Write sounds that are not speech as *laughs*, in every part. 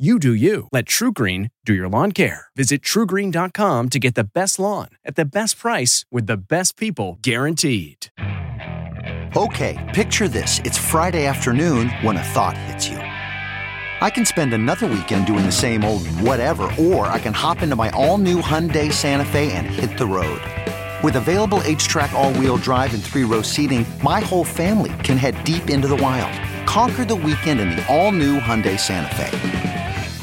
You do you. Let TruGreen do your lawn care. Visit trugreen.com to get the best lawn at the best price with the best people guaranteed. Okay, picture this. It's Friday afternoon when a thought hits you. I can spend another weekend doing the same old whatever, or I can hop into my all new Hyundai Santa Fe and hit the road. With available HTRAC, all wheel drive, and three row seating, my whole family can head deep into the wild. Conquer the weekend in the all new Hyundai Santa Fe.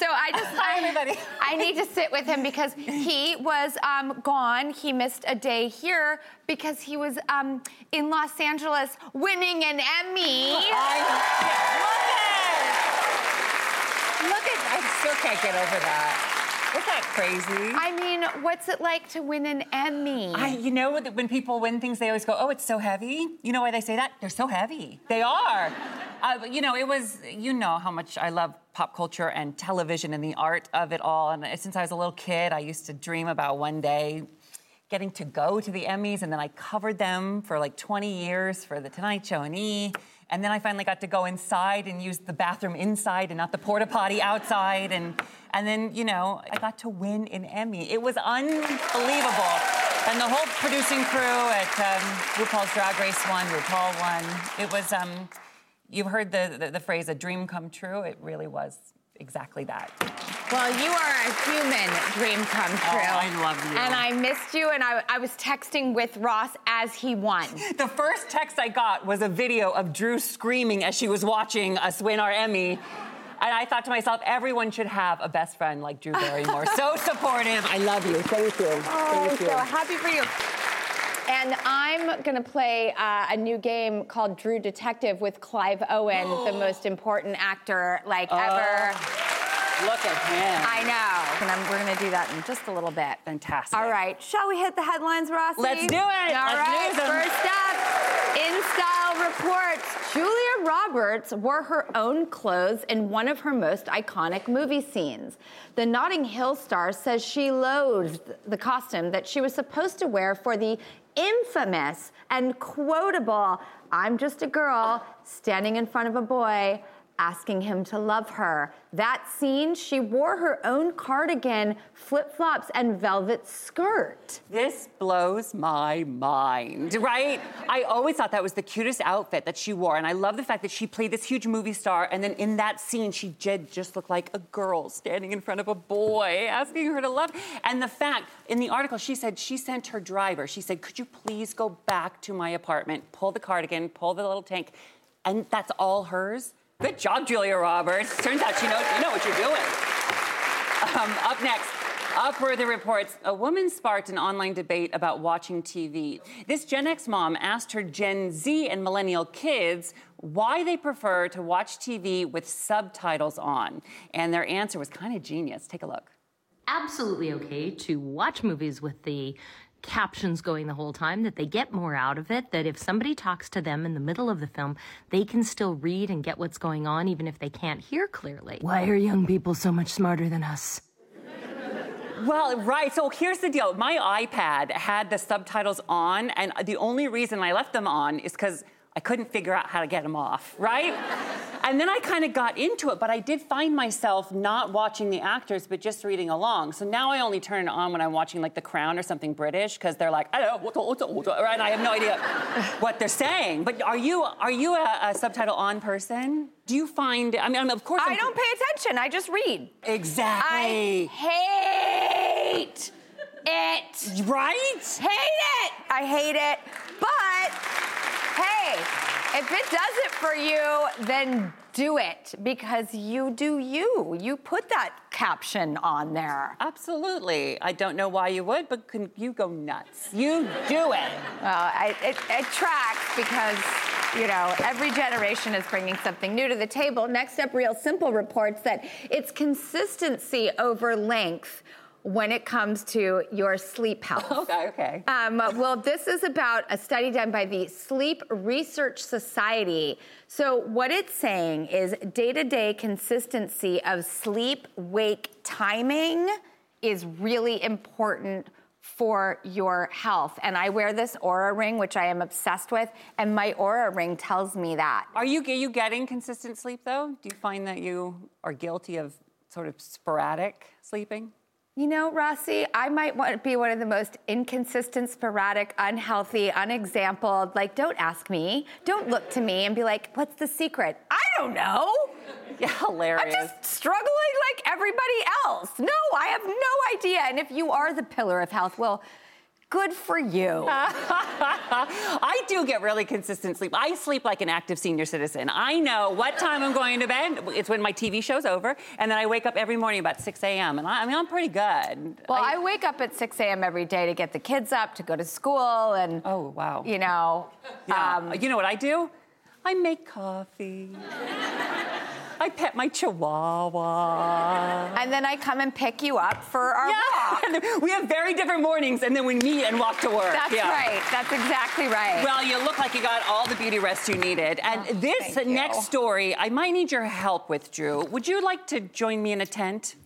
So I just *laughs* Hi, everybody. I need to sit with him because he was um, gone. He missed a day here because he was um, in Los Angeles winning an Emmy. I, look at Look at I still can't get over that. That crazy? I mean, what's it like to win an Emmy? I, you know, when- when people win things, they always go, "Oh, it's so heavy." You know why they say that? They're so heavy. They are. Uh, you know, it was. You know how much I love pop culture and television and the art of it all. And since I was a little kid, I used to dream about one day getting to go to the Emmys, and then I covered them for like 20 years for The Tonight Show and E. And then I finally got to go inside and use the bathroom inside and not the porta potty outside. And and then you know I got to win an Emmy. It was unbelievable. And the whole producing crew at um, RuPaul's Drag Race won, RuPaul won. It was. Um, you've heard the, the the phrase "a dream come true." It really was exactly that. Well, you are a human dream come oh, true. Oh, I love you. And I missed you, and I, I was texting with Ross as he won. *laughs* The first text I got was a video of Drew screaming as she was watching us win our Emmy. And I thought to myself, everyone should have a best friend like Drew Barrymore. *laughs* so supportive. I love you. Thank you. Oh, Thank you. so happy for you. And I'm gonna play uh, a new game called Drew Detective with Clive Owen, the *gasps* most important actor like ever. Look at him. I know. And I'm, we're gonna do that in just a little bit. Fantastic. All right, shall we hit the headlines, Rossi? Let's do it. All Let's right, first up, In Style reports Julia Roberts wore her own clothes in one of her most iconic movie scenes. The Notting Hill star says she loathed the costume that she was supposed to wear for the infamous and quotable I'm just a girl standing in front of a boy asking him to love her. That scene, she wore her own cardigan, flip flops, and velvet skirt. This blows my mind, right? I always thought that was the cutest outfit that she wore. And I love the fact that she played this huge movie star. And then in that scene, she did just look like a girl standing in front of a boy asking her to love. And the fact, in the article, she said she sent her driver, she said, Could you please go back to my apartment, pull the cardigan, pull the little tank? And that's all hers. Good job, Julia Roberts. Turns out you know, you know what you're doing. Um, up next, Upworthy reports a woman sparked an online debate about watching TV. This Gen X mom asked her Gen Z and millennial kids why they prefer to watch TV with subtitles on. And their answer was kind of genius. Take a look. absolutely okay to watch movies with the captions going the whole time, that they get more out of it, that if somebody talks to them in the middle of the film, they can still read and get what's going on even if they can't hear clearly. Why are young people so much smarter than us? Well, right. So here's the deal. My iPad had the subtitles on, and the only reason I left them on is because I couldn't figure out how to get them off, right? And then I kind of got into it, but I did find myself not watching the actors, but just reading along. So now I only turn it on when I'm watching like The Crown or something British, because they're like, "Hello, what the- what the- what and I have no idea *laughs* what they're saying. But are you are you a, a subtitle on person? Do you find? I mean, of course I I'm- don't pay attention. I just read. exactly. I hate it. right? Hate it. I hate it. But hey, if it does it for you, then do it because you do you. You put that caption on there. Absolutely. I don't know why you would, but can you go nuts? You do it. Well, I, it, it tracks because, you know, every generation is bringing something new to the table. Next up, Real Simple reports that it's consistency over length when it comes to your sleep health. *laughs* Okay, okay. Um, well, this is about a study done by the Sleep Research Society. So, what it's saying is day to day consistency of sleep wake timing is really important for your health. And I wear this Oura ring, which I am obsessed with, and my Oura ring tells me that. Are you are you getting consistent sleep though? Do you find that you are guilty of sort of sporadic sleeping? You know, Rossi, I might want to be one of the most inconsistent, sporadic, unhealthy, unexampled. Like, don't ask me. Don't look to me and be like, what's the secret? I don't know. *laughs* Yeah, hilarious. I'm just struggling like everybody else. No, I have no idea. And if you are the pillar of health, well, good for you. *laughs* I do get really consistent sleep. I sleep like an active senior citizen. I know what time I'm going to bed. It's when my TV show's over, and then I wake up every morning about 6 a.m. And I, I mean, I'm pretty good. Well, I, wake up at 6 a.m. every day to get the kids up to go to school, and Oh, wow. you know, Yeah. um, you know what I do? I make coffee. I pet my chihuahua. and then I come and pick you up for our Yeah. walk. *laughs* We have very different mornings, and then we meet and walk to work. That's Yeah. right. That's exactly right. Well, you look like you got all the beauty rest you needed. And oh, this Oh, you. next story, I might need your help with, Drew. Would you like to join me in a tent?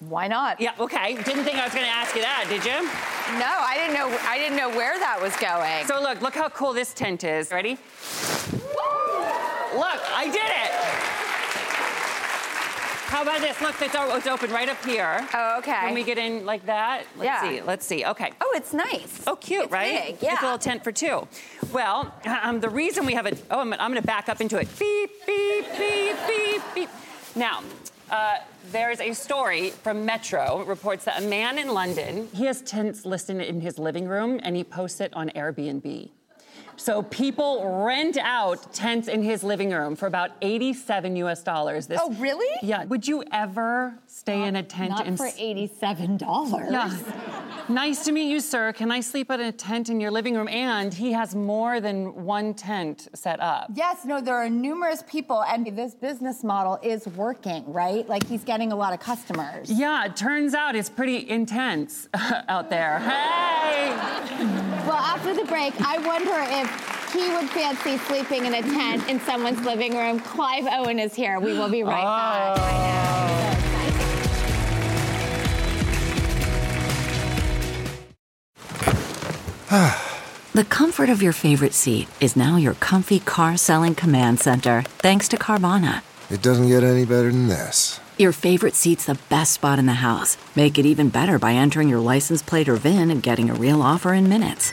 Why not? Yeah, okay. Didn't think I was going to ask you that, did you? No, I didn't know. I didn't know where that was going. So look, look how cool this tent is. Ready? Look, I did it. How about this? Look, it's, it's open right up here. Oh, okay. When we get in like that, let's Yeah. see. Let's see. Okay. oh, it's nice. Oh, cute, It's right? big, yeah. It's a little tent for two. Well, um, the reason we have a, oh, I'm, I'm going to back up into it. Beep, beep, beep, beep, beep. Now, uh, there's a story from Metro reports that a man in London, he has tents listed in his living room and he posts it on Airbnb. So people rent out tents in his living room for about 87 US dollars. This, Oh, really? Yeah. Would you ever stay in a tent Not in for eighty-seven dollars. yeah. Nice to meet you, sir. Can I sleep in a tent in your living room? And he has more than one tent set up. Yes, no, there are numerous people, and this business model is working, right? Like he's getting a lot of customers. Yeah, it turns out it's pretty intense *laughs* out there. Hey! Well, after the break, I wonder if he would fancy sleeping in a tent in someone's living room. Clive Owen is here. We will be right oh. back. The comfort of your favorite seat is now your comfy car selling command center, thanks to Carvana. It doesn't get any better than this. Your favorite seat's the best spot in the house. Make it even better by entering your license plate or VIN and getting a real offer in minutes.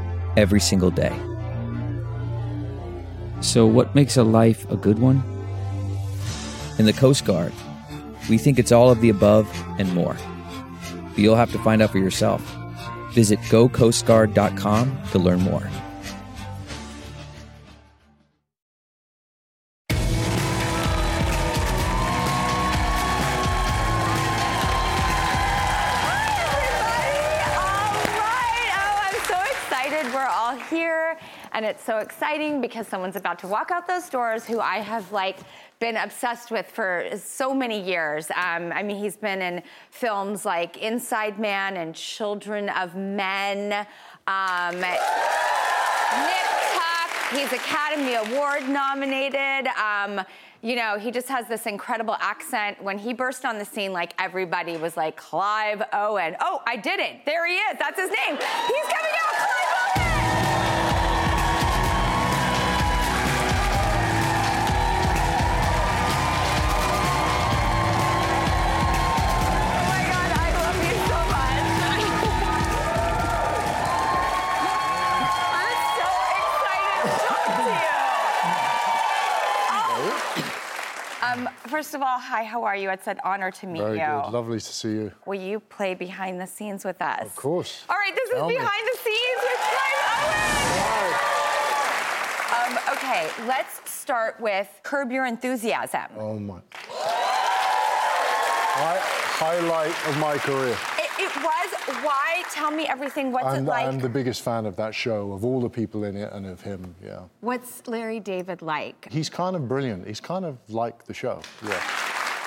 every single day. So, what makes a life a good one? In the Coast Guard, we think it's all of the above and more. But you'll have to find out for yourself. Visit gocoastguard.com to learn more. And it's so exciting because someone's about to walk out those doors who I have like been obsessed with for so many years. Um, I mean, he's been in films like Inside Man and Children of Men. Um, Tuck, he's Academy Award nominated. Um, you know, he just has this incredible accent. When he burst on the scene, like everybody was like, Clive Owen. Oh, I did it. There he is. That's his name. He's coming out, Clive Owen! First of all, hi, how are you? It's an honor to meet Very you. good. Lovely to see you. Will you play behind the scenes with us? Of course. All right, this is me. behind the scenes with Clive Owen. Um, okay, let's start with Curb Your Enthusiasm. Oh my. Hi- highlight of my career. It, it was. Why? Tell me everything. What's I'm, it like? I'm the biggest fan of that show, of all the people in it and of him, yeah. What's Larry David like? He's kind of brilliant. He's kind of like the show, yeah.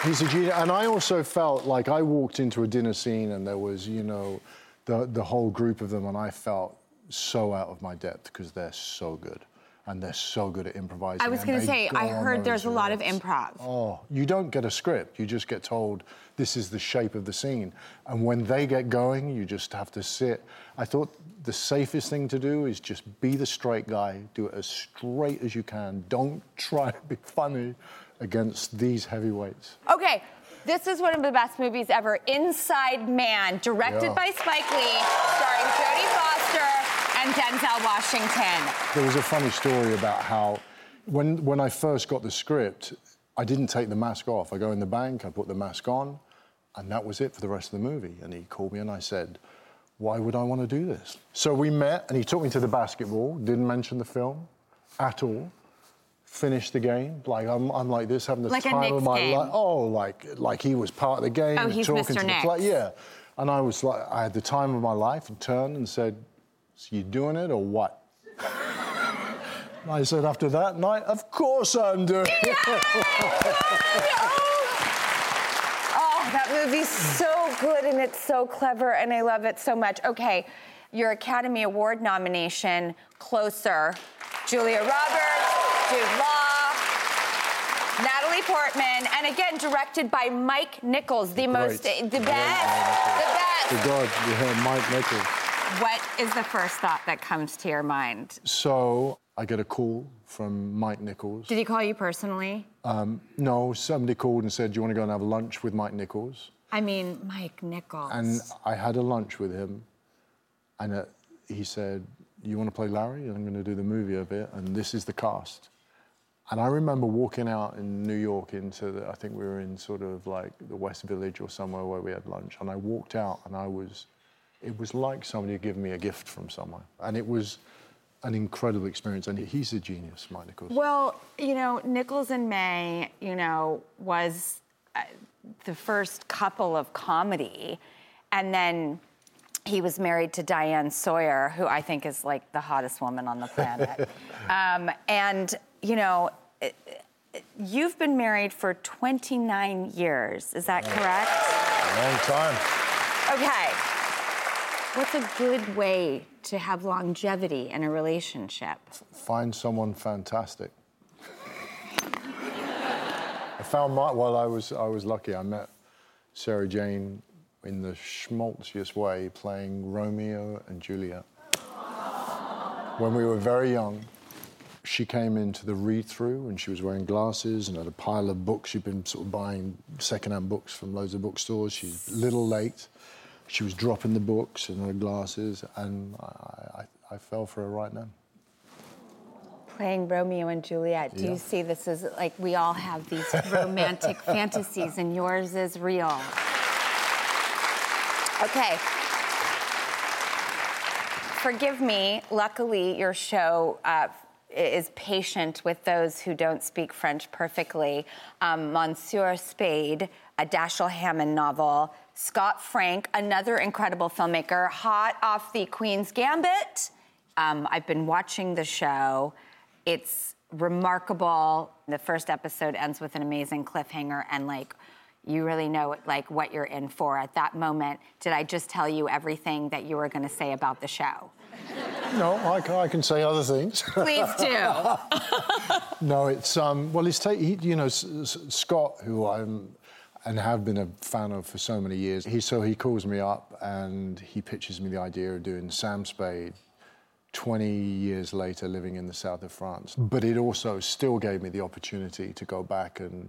He's a genius. And I also felt like I walked into a dinner scene and there was, you know, the, the whole group of them, and I felt so out of my depth because they're so good. And they're so good at improvising. I was going to say, I heard there's a lot of improv. Oh, you don't get a script. You just get told this is the shape of the scene. And when they get going, you just have to sit. I thought the safest thing to do is just be the straight guy, do it as straight as you can. Don't try to be funny against these heavyweights. Okay, this is one of the best movies ever. Inside Man, directed Yeah. by Spike Lee, starring Jodie Foster and Denzel Washington. There was a funny story about how when, when I first got the script, I didn't take the mask off. I go in the bank, I put the mask on, and that was it for the rest of the movie. And he called me and I said, Why would I want to do this? So we met and he took me to the basketball, didn't mention the film at all. Finished the game. Like I'm, I'm like this, having the Like time of my life. Oh, like like he was part of the game. Oh, he's talking Mr. to Knicks. the play. Yeah. And I was like, I had the time of my life and turned and said, So you doing it or what? And I said after that night, of course I'm doing it. *laughs* Oh, that movie's so good and it's so clever and I love it so much. Okay, your Academy Award nomination, Closer, Julia Roberts, Jude Law, Natalie Portman, and again directed by Mike Nichols, the most, the best, the The best. God, yeah, Mike Nichols. What is the first thought that comes to your mind? So I get a call from Mike Nichols. Did he call you personally? Um, no, somebody called and said, Do you want to go and have lunch with Mike Nichols? I mean, Mike Nichols. And I had a lunch with him, and uh, he said, "You want to play Larry? I'm going to do the movie of it, and this is the cast." And I remember walking out in New York into the, I think we were in sort of like the West Village or somewhere where we had lunch, and I walked out, and I was, it was like somebody had given me a gift from somewhere, and it was an incredible experience. And he's a genius, Mike Nichols. Well, you know, Nichols and May, you know, was uh, the first couple of comedy. And then he was married to Diane Sawyer, who I think is like the hottest woman on the planet. *laughs* um, and, you know, it- it- you've been married for 29 years. Is that correct? A Long time. Okay. What's a good way to have longevity in a relationship? Find someone fantastic. I found my well. I was I was lucky. I met Sarah Jane in the schmaltziest way, playing Romeo and Juliet. When we were very young, she came into the read-through and she was wearing glasses and had a pile of books. She'd been sort of buying second-hand books from loads of bookstores. She's a little late. She was dropping the books and her glasses, and I, I, I fell for her right then. playing Romeo and Juliet, do Yeah. you see this as like we all have these *laughs* romantic fantasies and yours is real? Okay. Forgive me, luckily, your show. Uh, is patient with those who don't speak French perfectly. Um, Monsieur Spade, a Dashiell Hammett novel. Scott Frank, another incredible filmmaker, hot off the Queen's Gambit. Um, I've been watching the show. It's remarkable. The first episode ends with an amazing cliffhanger, and like, you really know like what you're in for at that moment. Did I just tell you everything that you were going to say about the show? No, I can, I can say other things. *laughs* Please do. *laughs* no, it's um, well, it's ta- he, you know S- S- Scott, who I'm and have been a fan of for so many years. He so he calls me up and he pitches me the idea of doing Sam Spade. 20 years later, living in the south of France. But it also still gave me the opportunity to go back and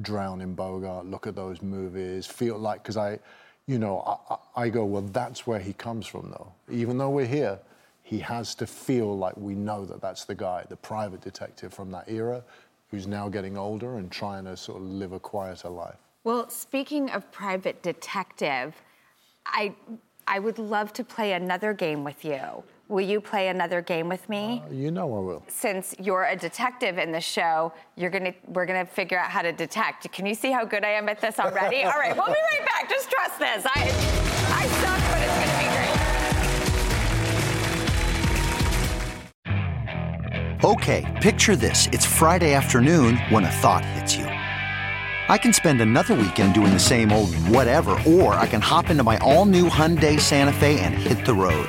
drown in Bogart, look at those movies, feel like, because I, you know, I, I, go, well, that's where he comes from, though. Even though we're here, he has to feel like we know that that's the guy, the private detective from that era, who's now getting older and trying to sort of live a quieter life. Well, speaking of private detective, I I would love to play another game with you. Will you play another game with me? Uh, you know I will. Since you're a detective in the show, you're gonna we're gonna figure out how to detect. Can you see how good I am at this already? *laughs* All right, we'll be right back. Just trust this. I I suck, but it's gonna be great. Okay, picture this. It's Friday afternoon when a thought hits you. I can spend another weekend doing the same old whatever, or I can hop into my all new Hyundai Santa Fe and hit the road.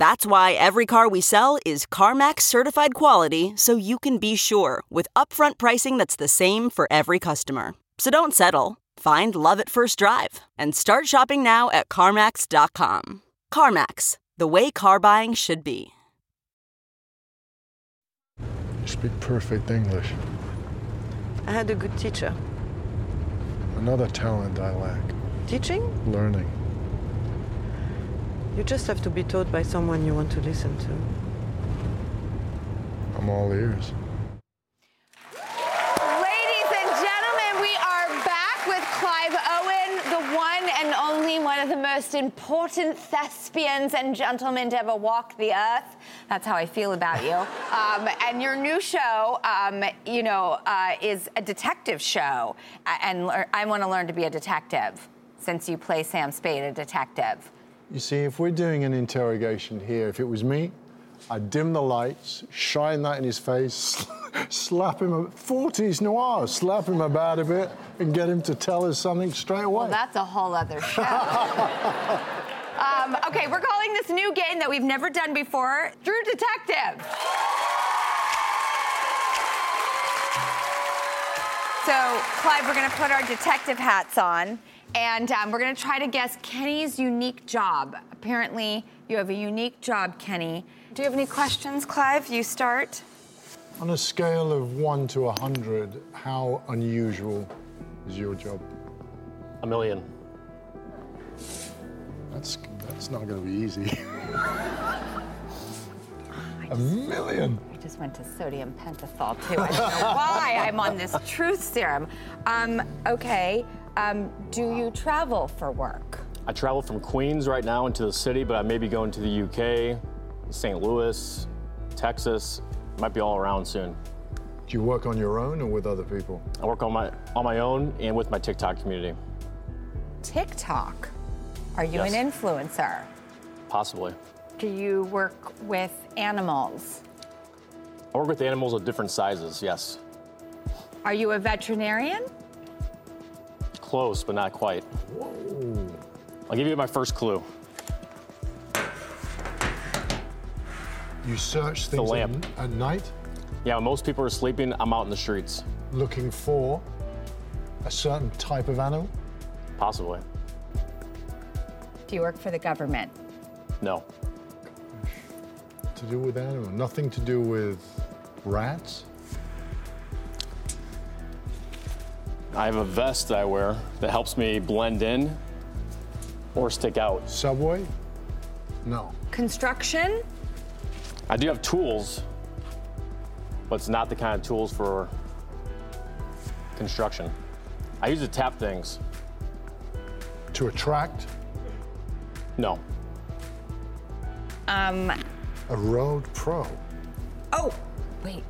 That's why every car we sell is CarMax certified quality so you can be sure with upfront pricing that's the same for every customer. So don't settle. Find love at first drive and start shopping now at CarMax.com. CarMax, the way car buying should be. You speak perfect English. I had a good teacher. Another talent I lack Teaching? learning. You just have to be taught by someone you want to listen to. I'm all ears. Ladies and gentlemen, we are back with Clive Owen, the one and only one of the most important thespians and gentlemen to ever walk the earth. That's how I feel about you. *laughs* Um, and your new show, um, you know, uh, is a detective show, and lear- I want to learn to be a detective since you play Sam Spade, a detective. You see, if we're doing an interrogation here, if it was me, I'd dim the lights, shine that in his face, *laughs* slap him, a- 40s noir, slap him about a bit, and get him to tell us something straight away. Well, that's a whole other show. *laughs* um, okay, we're calling this new game that we've never done before Drew Detective. So, Clive, we're going to put our detective hats on, and um, we're going to try to guess Kenny's unique job. Apparently, you have a unique job, Kenny. Do you have any questions, Clive? You start. On a scale of 1 to a 100, how unusual is your job? A million. That's, that's not going to be easy. *laughs* a million. I just went to sodium pentothal too. I don't know why I'm on this truth serum. Um, okay. Um, do you travel for work? I travel from Queens right now into the city, but I may be going to the UK, St. Louis, Texas. Might be all around soon. Do you work on your own or with other people? I work on my on my own and with my TikTok community. TikTok. Are you Yes. an influencer? Possibly. Do you work with animals? I work with animals of different sizes, yes. Are you a veterinarian? Close, but not quite. I'll give you my first clue. You search The things lamp. At, at night Yeah, when most people are sleeping, I'm out in the streets. looking for a certain type of animal? Possibly. Do you work for the government? No. To do with animal? Nothing to do with rats? I have a vest that I wear that helps me blend in or stick out. Subway? No. Construction? I do have tools, but it's not the kind of tools for construction. I use to tap things. To attract? No. Um, A road pro. oh, wait.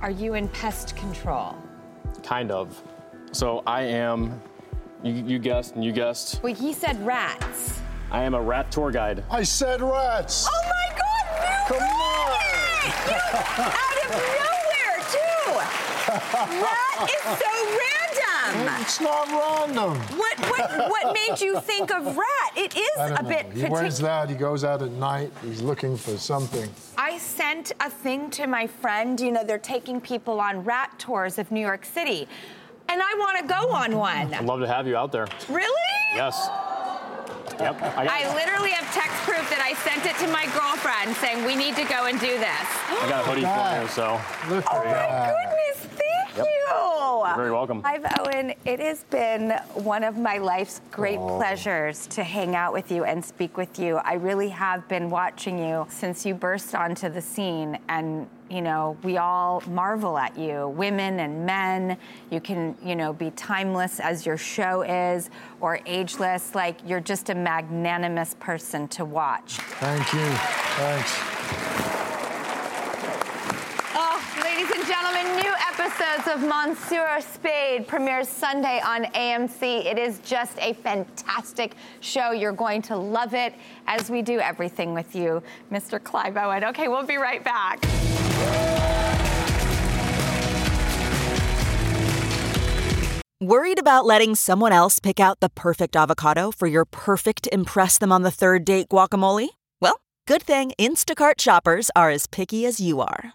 Are you in pest control? Kind of. So I am, you, you guessed and you guessed, Well, he said rats. I am a rat tour guide. I said rats. Oh my God! You Come on! You, out of nowhere, too. *laughs* Rat is so random. It's not random. What what what made you think of rat? It is a know. bit He wears that. He goes out at night. He's looking for something. I sent a thing to my friend. You know, they're taking people on rat tours of New York City, and I want to go on one. I'd love to have you out there. Really? Yes. Yep. I I literally have text proof that I sent it to my girlfriend saying we need to go and do this. I got a hoodie for you, so. Look Oh my goodness, thank Yep. you. You're very welcome. Clive Owen, it has been one of my life's great Oh. pleasures to hang out with you and speak with you. I really have been watching you since you burst onto the scene, and you know, we all marvel at you, women and men. You can, you know, be timeless as your show is, or ageless. Like you're just a magnanimous person to watch. Thank you. Thanks. Oh, ladies new episodes of Monsieur Spade premieres Sunday on AMC. It is just a fantastic show. You're going to love it as we do everything with you, Mr. Clive Owen. Okay, we'll be right back. Worried about letting someone else pick out the perfect avocado for your perfect Impress Them on the Third Date guacamole? Well, good thing Instacart shoppers are as picky as you are.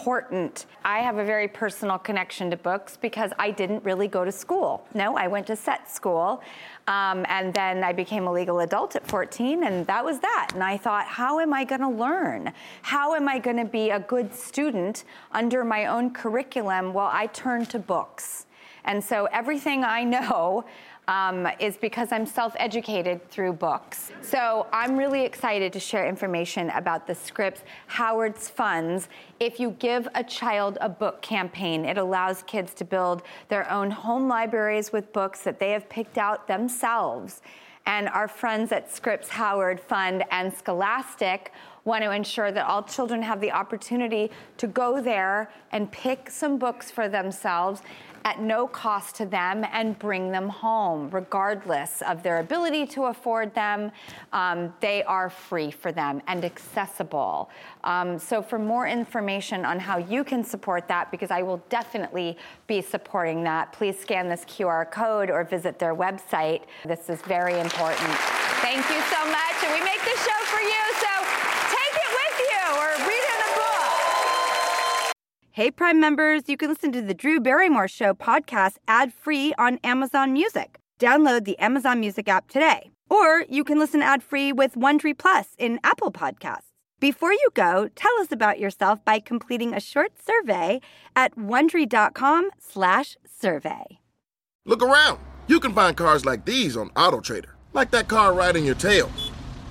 Important. I have a very personal connection to books because I didn't really go to school. No, I went to set school. Um, and then I became a legal adult at 14, and that was that. And I thought, how am I going to learn? How am I going to be a good student under my own curriculum? Well, I turned to books. And so everything I *laughs* know um, is because I'm self educated through books. So I'm really excited to share information about the Scripps Howard's Funds. If you give a child a book campaign, it allows kids to build their own home libraries with books that they have picked out themselves. And our friends at Scripps Howard Fund and Scholastic want to ensure that all children have the opportunity to go there and pick some books for themselves at no cost to them and bring them home, regardless of their ability to afford them. Um, they are free for them and accessible. Um, so, for more information on how you can support that, because I will definitely be supporting that, please scan this QR code or visit their website. This is very important. Thank you so much. And we make this show for you, so take it with you or read it in a book. Hey, Prime members, you can listen to the Drew Barrymore Show podcast ad free on Amazon Music. Download the Amazon Music app today. Or you can listen ad free with Wondery Plus in Apple Podcasts. Before you go, tell us about yourself by completing a short survey at wondery.com/survey. Look around. You can find cars like these on AutoTrader, like that car riding your tail.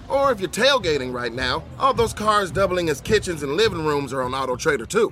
Or if you're tailgating right now, all those cars doubling as kitchens and living rooms are on AutoTrader too.